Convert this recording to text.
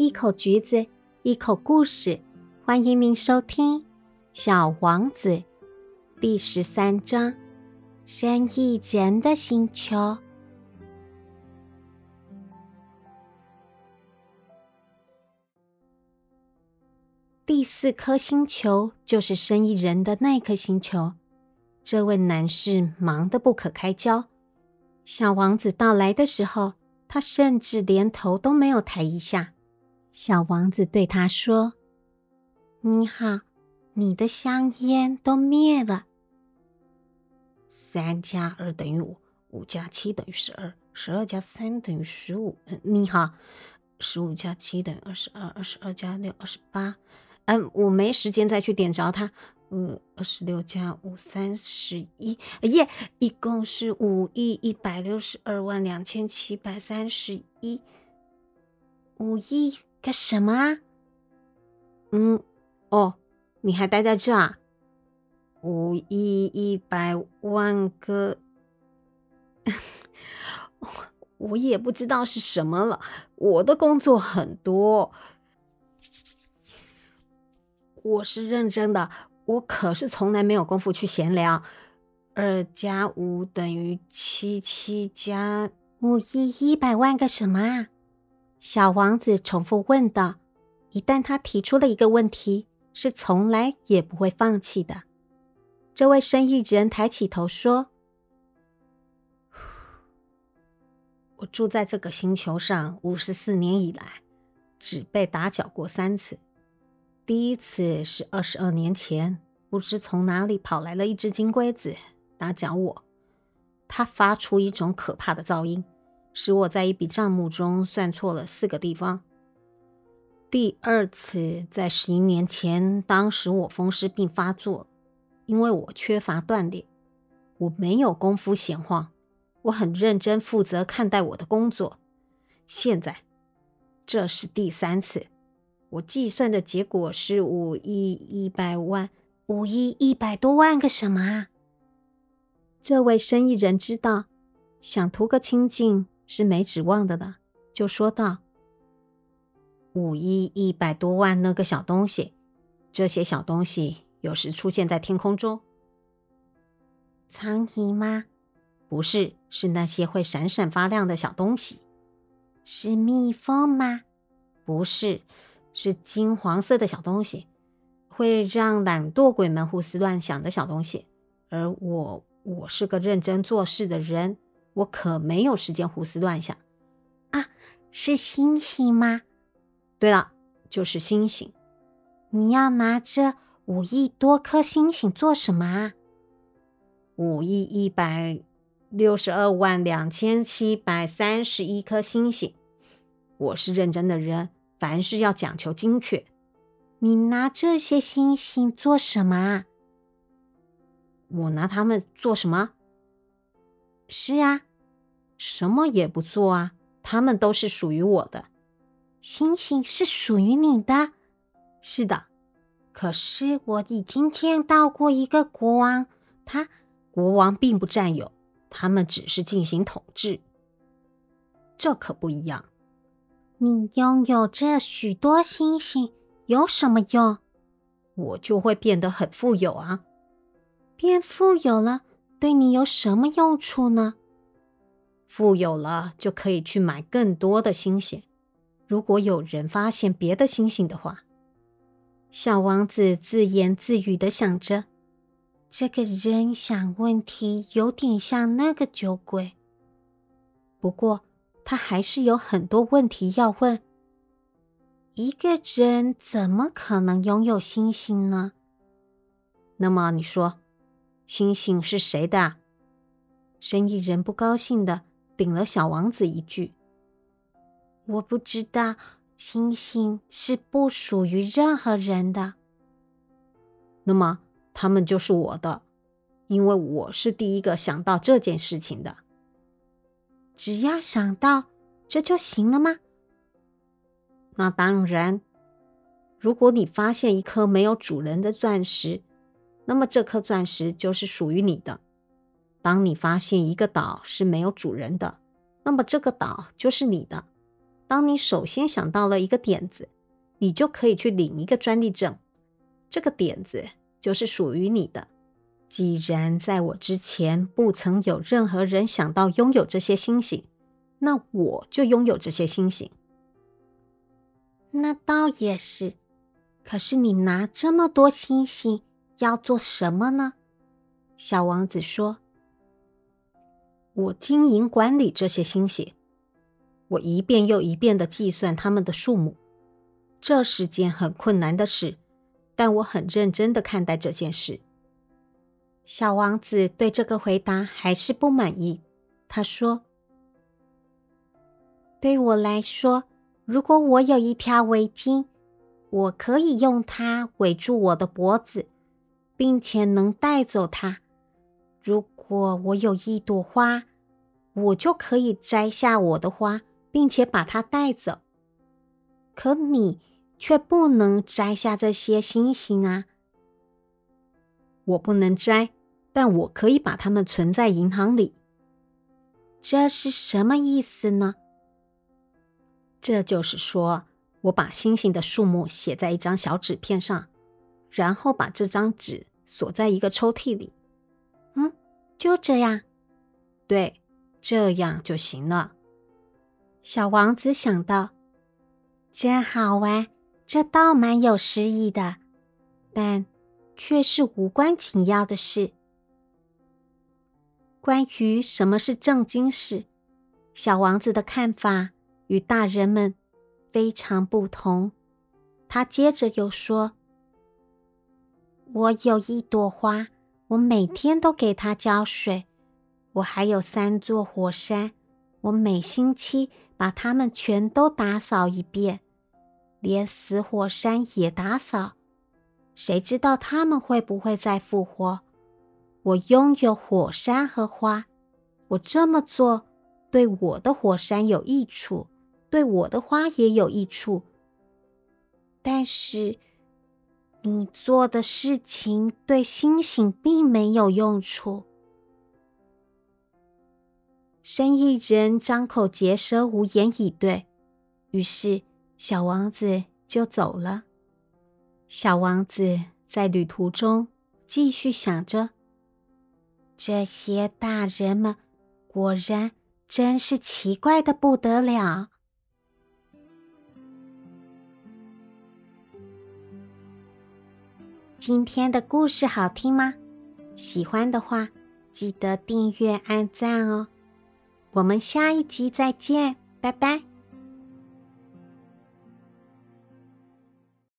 一口橘子，一口故事。欢迎您收听《小王子》第十三章《生意人的星球》。第四颗星球就是生意人的那颗星球。这位男士忙得不可开交。小王子到来的时候，他甚至连头都没有抬一下。小王子对他说：“你好，你的香烟都灭了。三加二等于五，五加七等于十二，十二加三等于十五。你好，十五加七等于二十二，二十二加六二十八。嗯，我没时间再去点着它。”呃，二十六加五三十一，耶，一共是五亿一百六十二万两千七百三十一。五亿干什么啊？嗯，哦，你还待在这啊？五亿一百万个，我也不知道是什么了。我的工作很多，我是认真的。我可是从来没有功夫去闲聊。二加五等于七，七加五亿一百万个什么啊？小王子重复问道。一旦他提出了一个问题，是从来也不会放弃的。这位生意人抬起头说：“我住在这个星球上五十四年以来，只被打搅过三次。”第一次是二十二年前，不知从哪里跑来了一只金龟子打搅我。它发出一种可怕的噪音，使我在一笔账目中算错了四个地方。第二次在十一年前，当时我风湿病发作，因为我缺乏锻炼，我没有功夫闲晃，我很认真负责看待我的工作。现在，这是第三次。我计算的结果是五亿一百万，五亿一百多万个什么啊？这位生意人知道，想图个清净是没指望的了，就说道：“五亿一百多万那个小东西，这些小东西有时出现在天空中。苍蝇吗？不是，是那些会闪闪发亮的小东西。是蜜蜂吗？不是。”是金黄色的小东西，会让懒惰鬼们胡思乱想的小东西。而我，我是个认真做事的人，我可没有时间胡思乱想。啊，是星星吗？对了，就是星星。你要拿这五亿多颗星星做什么啊？五亿一百六十二万两千七百三十一颗星星。我是认真的人。凡事要讲求精确。你拿这些星星做什么啊？我拿它们做什么？是啊，什么也不做啊。他们都是属于我的。星星是属于你的。是的。可是我已经见到过一个国王，他国王并不占有，他们只是进行统治。这可不一样。你拥有这许多星星有什么用？我就会变得很富有啊！变富有了，对你有什么用处呢？富有了就可以去买更多的星星。如果有人发现别的星星的话，小王子自言自语的想着。这个人想问题有点像那个酒鬼，不过。他还是有很多问题要问。一个人怎么可能拥有星星呢？那么你说，星星是谁的？生意人不高兴的顶了小王子一句：“我不知道，星星是不属于任何人的。那么他们就是我的，因为我是第一个想到这件事情的。”只要想到这就行了吗？那当然。如果你发现一颗没有主人的钻石，那么这颗钻石就是属于你的。当你发现一个岛是没有主人的，那么这个岛就是你的。当你首先想到了一个点子，你就可以去领一个专利证，这个点子就是属于你的。既然在我之前不曾有任何人想到拥有这些星星，那我就拥有这些星星。那倒也是，可是你拿这么多星星要做什么呢？小王子说：“我经营管理这些星星，我一遍又一遍的计算它们的数目。这是件很困难的事，但我很认真的看待这件事。”小王子对这个回答还是不满意。他说：“对我来说。”如果我有一条围巾，我可以用它围住我的脖子，并且能带走它。如果我有一朵花，我就可以摘下我的花，并且把它带走。可你却不能摘下这些星星啊！我不能摘，但我可以把它们存在银行里。这是什么意思呢？这就是说，我把星星的数目写在一张小纸片上，然后把这张纸锁在一个抽屉里。嗯，就这样。对，这样就行了。小王子想到，真好玩，这倒蛮有诗意的，但却是无关紧要的事。关于什么是正经事，小王子的看法。与大人们非常不同。他接着又说：“我有一朵花，我每天都给它浇水。我还有三座火山，我每星期把它们全都打扫一遍，连死火山也打扫。谁知道它们会不会再复活？我拥有火山和花，我这么做对我的火山有益处。”对我的花也有益处，但是你做的事情对星星并没有用处。生意人张口结舌，无言以对。于是小王子就走了。小王子在旅途中继续想着：这些大人们果然真是奇怪的不得了。今天的故事好听吗？喜欢的话，记得订阅、按赞哦！我们下一集再见，拜拜。